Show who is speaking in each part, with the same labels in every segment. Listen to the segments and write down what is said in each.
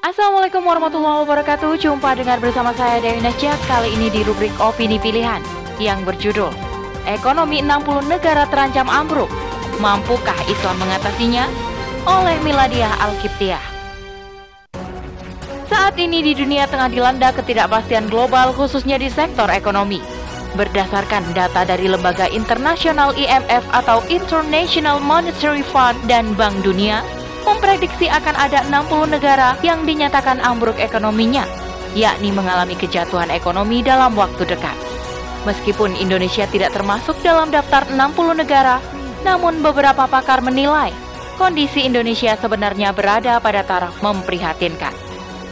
Speaker 1: Assalamualaikum warahmatullahi wabarakatuh. Jumpa dengan bersama saya Dewi Nasjak. Kali ini di rubrik Opini Pilihan Yang berjudul Ekonomi 60 negara terancam ambruk. Mampukah Islam mengatasinya? Oleh Miladiah Alkiptiah. Saat ini di dunia tengah dilanda ketidakpastian global khususnya di sektor ekonomi. Berdasarkan data dari lembaga internasional IMF atau International Monetary Fund dan Bank Dunia memprediksi akan ada 60 negara yang dinyatakan ambruk ekonominya, yakni mengalami kejatuhan ekonomi dalam waktu dekat. Meskipun Indonesia tidak termasuk dalam daftar 60 negara, namun beberapa pakar menilai kondisi Indonesia sebenarnya berada pada taraf memprihatinkan.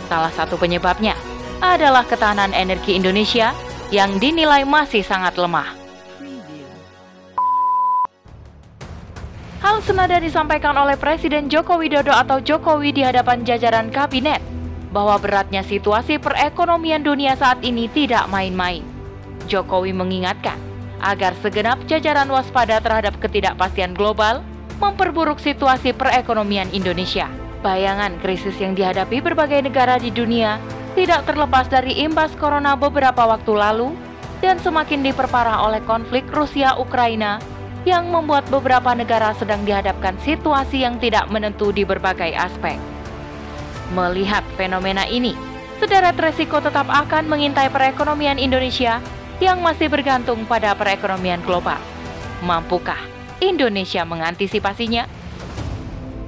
Speaker 1: Salah satu penyebabnya adalah ketahanan energi Indonesia yang dinilai masih sangat lemah. Hal senada disampaikan oleh Presiden Joko Widodo atau Jokowi di hadapan jajaran kabinet bahwa beratnya situasi perekonomian dunia saat ini tidak main-main. Jokowi mengingatkan agar segenap jajaran waspada terhadap ketidakpastian global memperburuk situasi perekonomian Indonesia. Bayangan krisis yang dihadapi berbagai negara di dunia tidak terlepas dari imbas corona beberapa waktu lalu dan semakin diperparah oleh konflik Rusia-Ukraina yang membuat beberapa negara sedang dihadapkan situasi yang tidak menentu di berbagai aspek. Melihat fenomena ini, sederet resiko tetap akan mengintai perekonomian Indonesia yang masih bergantung pada perekonomian global. Mampukah Indonesia mengantisipasinya?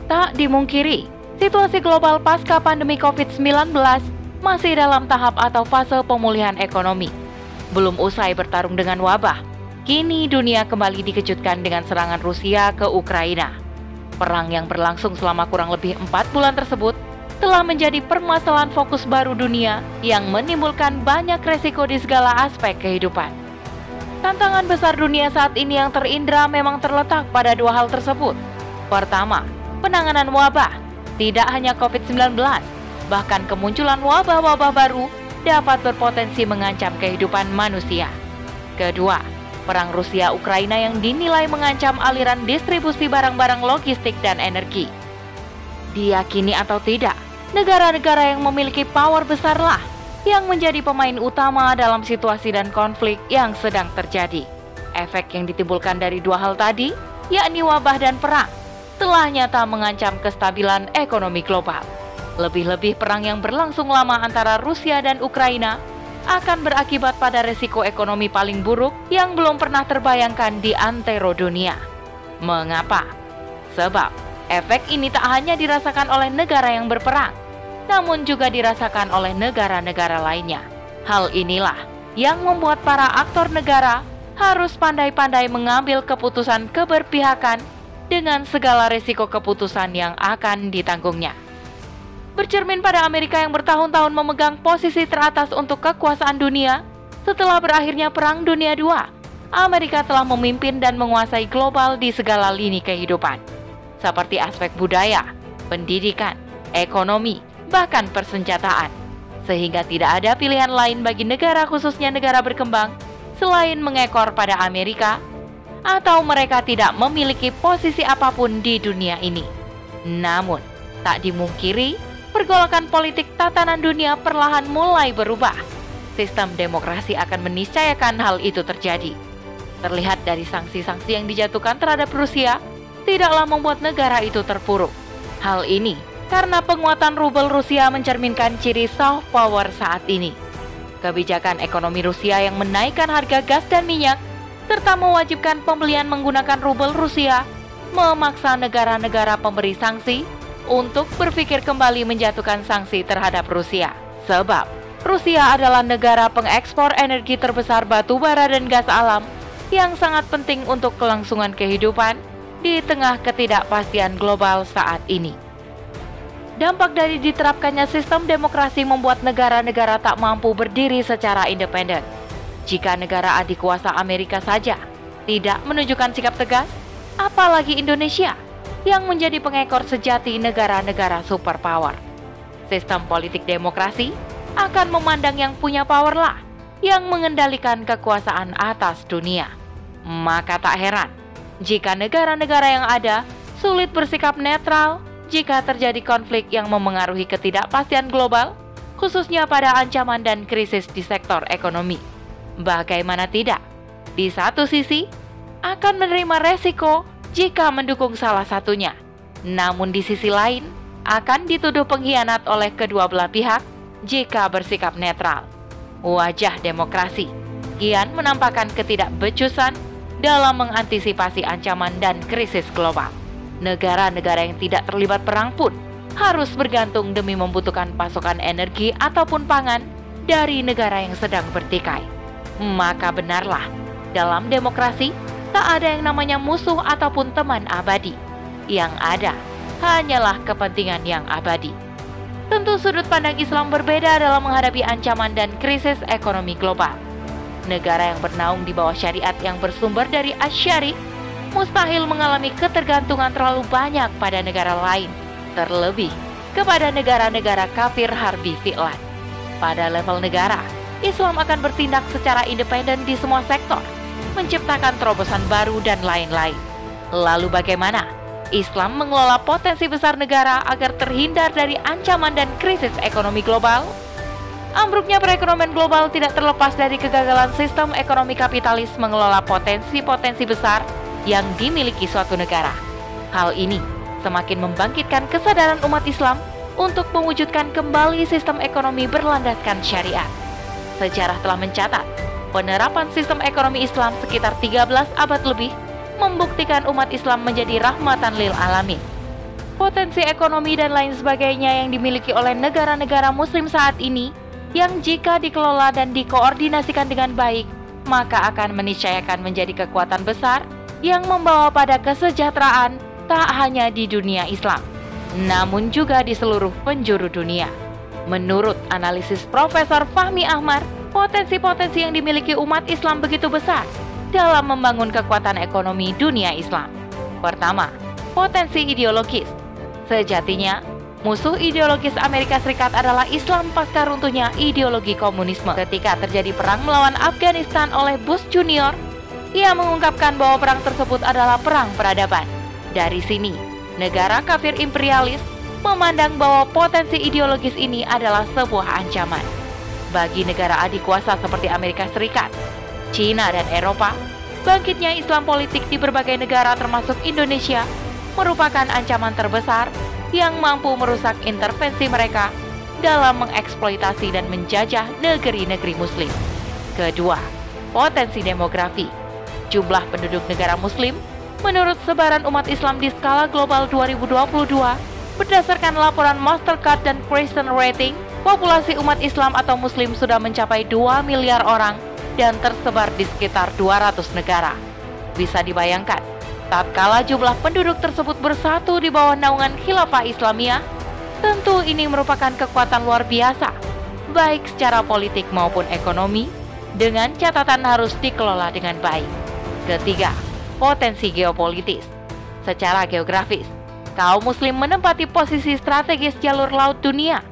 Speaker 1: Tak dimungkiri, situasi global pasca pandemi COVID-19 masih dalam tahap atau fase pemulihan ekonomi. Belum usai bertarung dengan wabah, Kini dunia kembali dikejutkan dengan serangan Rusia ke Ukraina. Perang yang berlangsung selama kurang lebih empat bulan tersebut telah menjadi permasalahan fokus baru dunia yang menimbulkan banyak resiko di segala aspek kehidupan. Tantangan besar dunia saat ini yang terindra memang terletak pada dua hal tersebut. Pertama, penanganan wabah, tidak hanya COVID-19, bahkan kemunculan wabah-wabah baru dapat berpotensi mengancam kehidupan manusia. Kedua, perang Rusia-Ukraina yang dinilai mengancam aliran distribusi barang-barang logistik dan energi. Diyakini atau tidak, negara-negara yang memiliki power besarlah yang menjadi pemain utama dalam situasi dan konflik yang sedang terjadi. Efek yang ditimbulkan dari dua hal tadi, yakni wabah dan perang, telah nyata mengancam kestabilan ekonomi global. Lebih-lebih perang yang berlangsung lama antara Rusia dan Ukraina akan berakibat pada resiko ekonomi paling buruk yang belum pernah terbayangkan di antero dunia. Mengapa? Sebab efek ini tak hanya dirasakan oleh negara yang berperang, namun juga dirasakan oleh negara-negara lainnya. Hal inilah yang membuat para aktor negara harus pandai-pandai mengambil keputusan keberpihakan dengan segala resiko keputusan yang akan ditanggungnya bercermin pada Amerika yang bertahun-tahun memegang posisi teratas untuk kekuasaan dunia. Setelah berakhirnya Perang Dunia II, Amerika telah memimpin dan menguasai global di segala lini kehidupan, seperti aspek budaya, pendidikan, ekonomi, bahkan persenjataan. Sehingga tidak ada pilihan lain bagi negara khususnya negara berkembang selain mengekor pada Amerika atau mereka tidak memiliki posisi apa pun di dunia ini. Namun, tak dimungkiri pergolakan politik tatanan dunia perlahan mulai berubah. Sistem demokrasi akan meniscayakan hal itu terjadi. Terlihat dari sanksi-sanksi yang dijatuhkan terhadap Rusia, tidaklah membuat negara itu terpuruk. Hal ini karena penguatan rubel Rusia mencerminkan ciri soft power saat ini. Kebijakan ekonomi Rusia yang menaikkan harga gas dan minyak, serta mewajibkan pembelian menggunakan rubel Rusia, memaksa negara-negara pemberi sanksi untuk berpikir kembali menjatuhkan sanksi terhadap Rusia. Sebab Rusia adalah negara pengekspor energi terbesar batu bara dan gas alam yang sangat penting untuk kelangsungan kehidupan di tengah ketidakpastian global saat ini. Dampak dari diterapkannya sistem demokrasi membuat negara-negara tak mampu berdiri secara independen. Jika negara adik kuasa Amerika saja tidak menunjukkan sikap tegas, apalagi Indonesia yang menjadi pengekor sejati negara-negara superpower. Sistem politik demokrasi akan memandang yang punya power lah yang mengendalikan kekuasaan atas dunia. Maka tak heran jika negara-negara yang ada sulit bersikap netral jika terjadi konflik yang memengaruhi ketidakpastian global, khususnya pada ancaman dan krisis di sektor ekonomi. Bagaimana tidak? Di satu sisi, akan menerima resiko jika mendukung salah satunya. Namun di sisi lain, akan dituduh pengkhianat oleh kedua belah pihak jika bersikap netral. Wajah demokrasi kian menampakkan ketidakbecusan dalam mengantisipasi ancaman dan krisis global. Negara-negara yang tidak terlibat perang pun harus bergantung demi membutuhkan pasokan energi ataupun pangan dari negara yang sedang bertikai. Maka benarlah, dalam demokrasi tak ada yang namanya musuh ataupun teman abadi. Yang ada hanyalah kepentingan yang abadi. Tentu sudut pandang Islam berbeda dalam menghadapi ancaman dan krisis ekonomi global negara yang bernaung di bawah syariat yang bersumber dari asyari mustahil mengalami ketergantungan terlalu banyak pada negara lain, terlebih kepada negara-negara kafir harbi fi'lan. Pada level negara, Islam akan bertindak secara independen di semua sektor, menciptakan terobosan baru dan lain-lain. Lalu bagaimana? Islam mengelola potensi besar negara agar terhindar dari ancaman dan krisis ekonomi global? Ambruknya perekonomian global tidak terlepas dari kegagalan sistem ekonomi kapitalis mengelola potensi-potensi besar yang dimiliki suatu negara. Hal ini semakin membangkitkan kesadaran umat Islam untuk mewujudkan kembali sistem ekonomi berlandaskan syariat. Sejarah telah mencatat, penerapan sistem ekonomi Islam sekitar 13 abad lebih membuktikan umat Islam menjadi rahmatan lil alamin. Potensi ekonomi dan lain sebagainya yang dimiliki oleh negara-negara muslim saat ini yang jika dikelola dan dikoordinasikan dengan baik, maka akan meniscayakan menjadi kekuatan besar yang membawa pada kesejahteraan tak hanya di dunia Islam, namun juga di seluruh penjuru dunia. Menurut analisis Profesor Fahmi Ahmad, potensi-potensi yang dimiliki umat Islam begitu besar dalam membangun kekuatan ekonomi dunia Islam. Pertama, potensi ideologis. Sejatinya, Musuh ideologis Amerika Serikat adalah Islam pasca runtuhnya ideologi komunisme. Ketika terjadi perang melawan Afghanistan oleh Bush Junior, ia mengungkapkan bahwa perang tersebut adalah perang peradaban. Dari sini, negara kafir imperialis memandang bahwa potensi ideologis ini adalah sebuah ancaman. Bagi negara adik kuasa seperti Amerika Serikat, China, dan Eropa, bangkitnya Islam politik di berbagai negara termasuk Indonesia merupakan ancaman terbesar yang mampu merusak intervensi mereka dalam mengeksploitasi dan menjajah negeri-negeri Muslim. Kedua, potensi demografi. Jumlah penduduk negara Muslim menurut sebaran umat Islam di skala global 2022 berdasarkan laporan Mastercard dan Christian Rating, populasi umat Islam atau Muslim sudah mencapai 2 miliar orang dan tersebar di sekitar 200 negara. Bisa dibayangkan, Tatkala jumlah penduduk tersebut bersatu di bawah naungan khilafah Islamiyah, tentu ini merupakan kekuatan luar biasa, baik secara politik maupun ekonomi, dengan catatan harus dikelola dengan baik. Ketiga, potensi geopolitis. Secara geografis, kaum muslim menempati posisi strategis jalur laut dunia,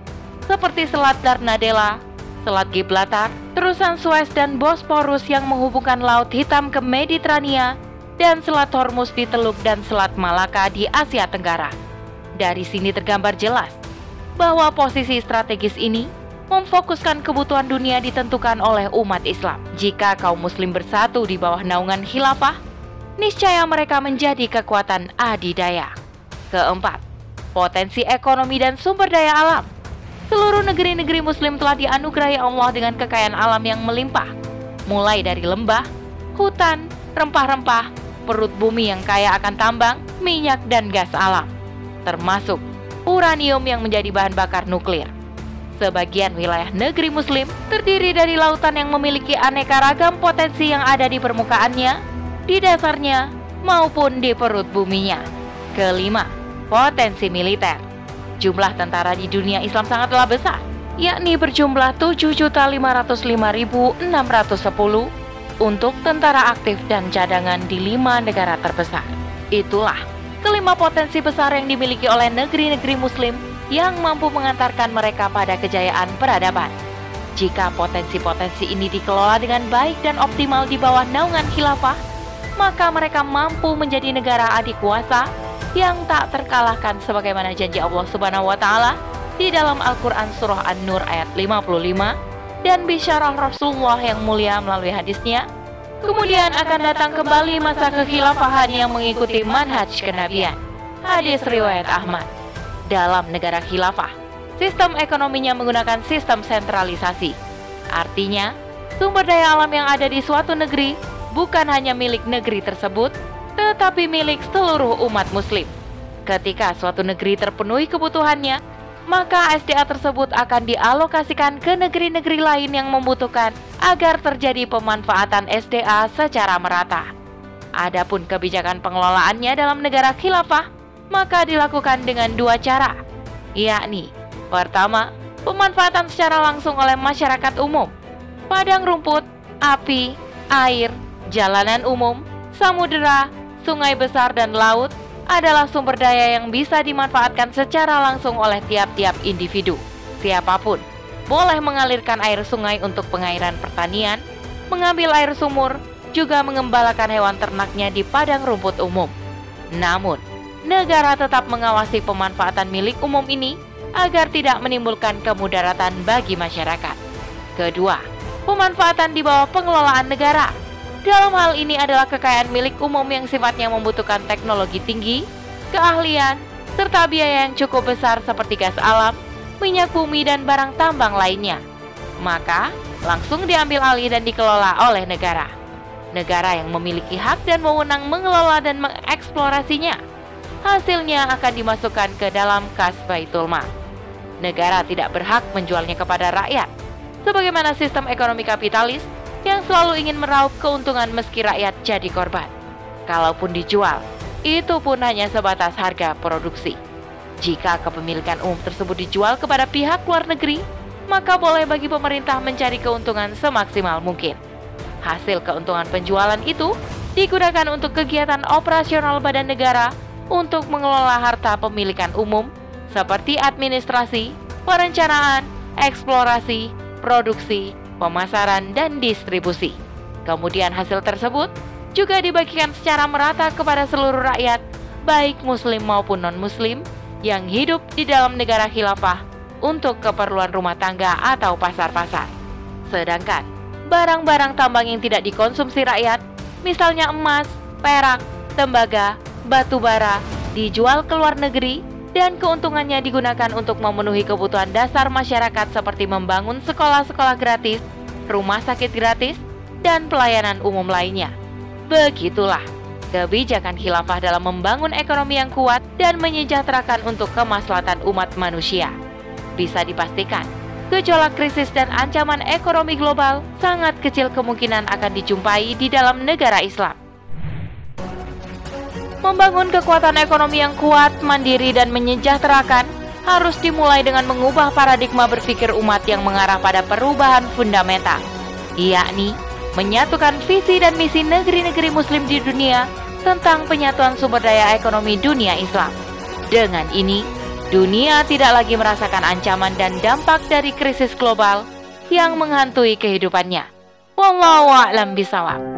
Speaker 1: seperti Selat Darnadela, Selat Gibraltar, terusan Suez dan Bosporus yang menghubungkan Laut Hitam ke Mediterania, dan Selat Hormuz di Teluk dan Selat Malaka di Asia Tenggara. Dari sini tergambar jelas bahwa posisi strategis ini memfokuskan kebutuhan dunia ditentukan oleh umat Islam. Jika kaum muslim bersatu di bawah naungan khilafah, niscaya mereka menjadi kekuatan adidaya. Keempat, potensi ekonomi dan sumber daya alam. Seluruh negeri-negeri muslim telah dianugerahi Allah dengan kekayaan alam yang melimpah, mulai dari lembah, hutan, rempah-rempah, perut bumi yang kaya akan tambang, minyak, dan gas alam, termasuk uranium yang menjadi bahan bakar nuklir. Sebagian wilayah negeri Muslim terdiri dari lautan yang memiliki aneka ragam potensi yang ada di permukaannya, di dasarnya, maupun di perut buminya. Kelima, potensi militer. Jumlah tentara di dunia Islam sangatlah besar, yakni berjumlah 7.505.610 untuk tentara aktif dan cadangan di lima negara terbesar. Itulah kelima potensi besar yang dimiliki oleh negeri-negeri Muslim yang mampu mengantarkan mereka pada kejayaan peradaban. Jika potensi-potensi ini dikelola dengan baik dan optimal di bawah naungan khilafah, maka mereka mampu menjadi negara adik kuasa yang tak terkalahkan sebagaimana janji Allah Subhanahu wa taala di dalam Al-Qur'an surah An-Nur ayat 55 dan bisyarah Rasulullah yang mulia melalui hadisnya Kemudian akan datang kembali masa kekhilafahan yang mengikuti manhaj kenabian. Hadis riwayat Ahmad. Dalam negara khilafah, sistem ekonominya menggunakan sistem sentralisasi. Artinya, sumber daya alam yang ada di suatu negeri bukan hanya milik negeri tersebut, tetapi milik seluruh umat muslim. Ketika suatu negeri terpenuhi kebutuhannya, maka SDA tersebut akan dialokasikan ke negeri-negeri lain yang membutuhkan agar terjadi pemanfaatan SDA secara merata. Adapun kebijakan pengelolaannya dalam negara khilafah, maka dilakukan dengan dua cara, yakni pertama, pemanfaatan secara langsung oleh masyarakat umum, padang rumput, api, air, jalanan umum, samudera, sungai besar dan laut adalah sumber daya yang bisa dimanfaatkan secara langsung oleh tiap-tiap individu. Siapa pun boleh mengalirkan air sungai untuk pengairan pertanian, mengambil air sumur, juga mengembalakan hewan ternaknya di padang rumput umum. Namun, negara tetap mengawasi pemanfaatan milik umum ini agar tidak menimbulkan kemudaratan bagi masyarakat. Kedua, pemanfaatan di bawah pengelolaan negara dalam hal ini adalah kekayaan milik umum yang sifatnya membutuhkan teknologi tinggi, keahlian, serta biaya yang cukup besar seperti gas alam, minyak bumi, dan barang tambang lainnya. Maka, langsung diambil alih dan dikelola oleh negara. Negara yang memiliki hak dan wewenang mengelola dan mengeksplorasinya. Hasilnya akan dimasukkan ke dalam kas Baitul Mal. Negara tidak berhak menjualnya kepada rakyat. Sebagaimana sistem ekonomi kapitalis yang selalu ingin meraup keuntungan meski rakyat jadi korban. Kalaupun dijual, itu pun hanya sebatas harga produksi. Jika kepemilikan umum tersebut dijual kepada pihak luar negeri, maka boleh bagi pemerintah mencari keuntungan semaksimal mungkin. Hasil keuntungan penjualan itu digunakan untuk kegiatan operasional badan negara untuk mengelola harta pemilikan umum seperti administrasi, perencanaan, eksplorasi, produksi, pemasaran, dan distribusi. Kemudian hasil tersebut juga dibagikan secara merata kepada seluruh rakyat, baik muslim maupun non-muslim, yang hidup di dalam negara khilafah untuk keperluan rumah tangga atau pasar-pasar. Sedangkan barang-barang tambang yang tidak dikonsumsi rakyat, misalnya emas, perak, tembaga, batu bara, dijual ke luar negeri dan keuntungannya digunakan untuk memenuhi kebutuhan dasar masyarakat seperti membangun sekolah-sekolah gratis, rumah sakit gratis, dan pelayanan umum lainnya. Begitulah kebijakan khilafah dalam membangun ekonomi yang kuat dan menyejahterakan untuk kemaslahatan umat manusia. Bisa dipastikan, gejolak krisis dan ancaman ekonomi global sangat kecil kemungkinan akan dijumpai di dalam negara Islam. Membangun kekuatan ekonomi yang kuat, mandiri, dan menyejahterakan harus dimulai dengan mengubah paradigma berpikir umat yang mengarah pada perubahan fundamental, yakni menyatukan visi dan misi negeri-negeri muslim di dunia tentang penyatuan sumber daya ekonomi dunia Islam. Dengan ini, dunia tidak lagi merasakan ancaman dan dampak dari krisis global yang menghantui kehidupannya. Wallahu a'lam.